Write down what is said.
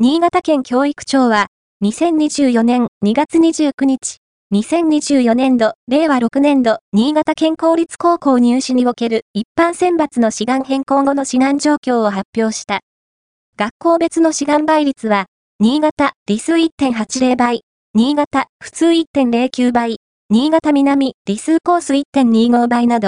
新潟県教育庁は、2024年2月29日、2024年度、令和6年度、新潟県公立高校入試における一般選抜の志願変更後の志願状況を発表した。学校別の志願倍率は、新潟、理数1.80倍、新潟、普通1.09倍、新潟南、理数コース1.25倍など、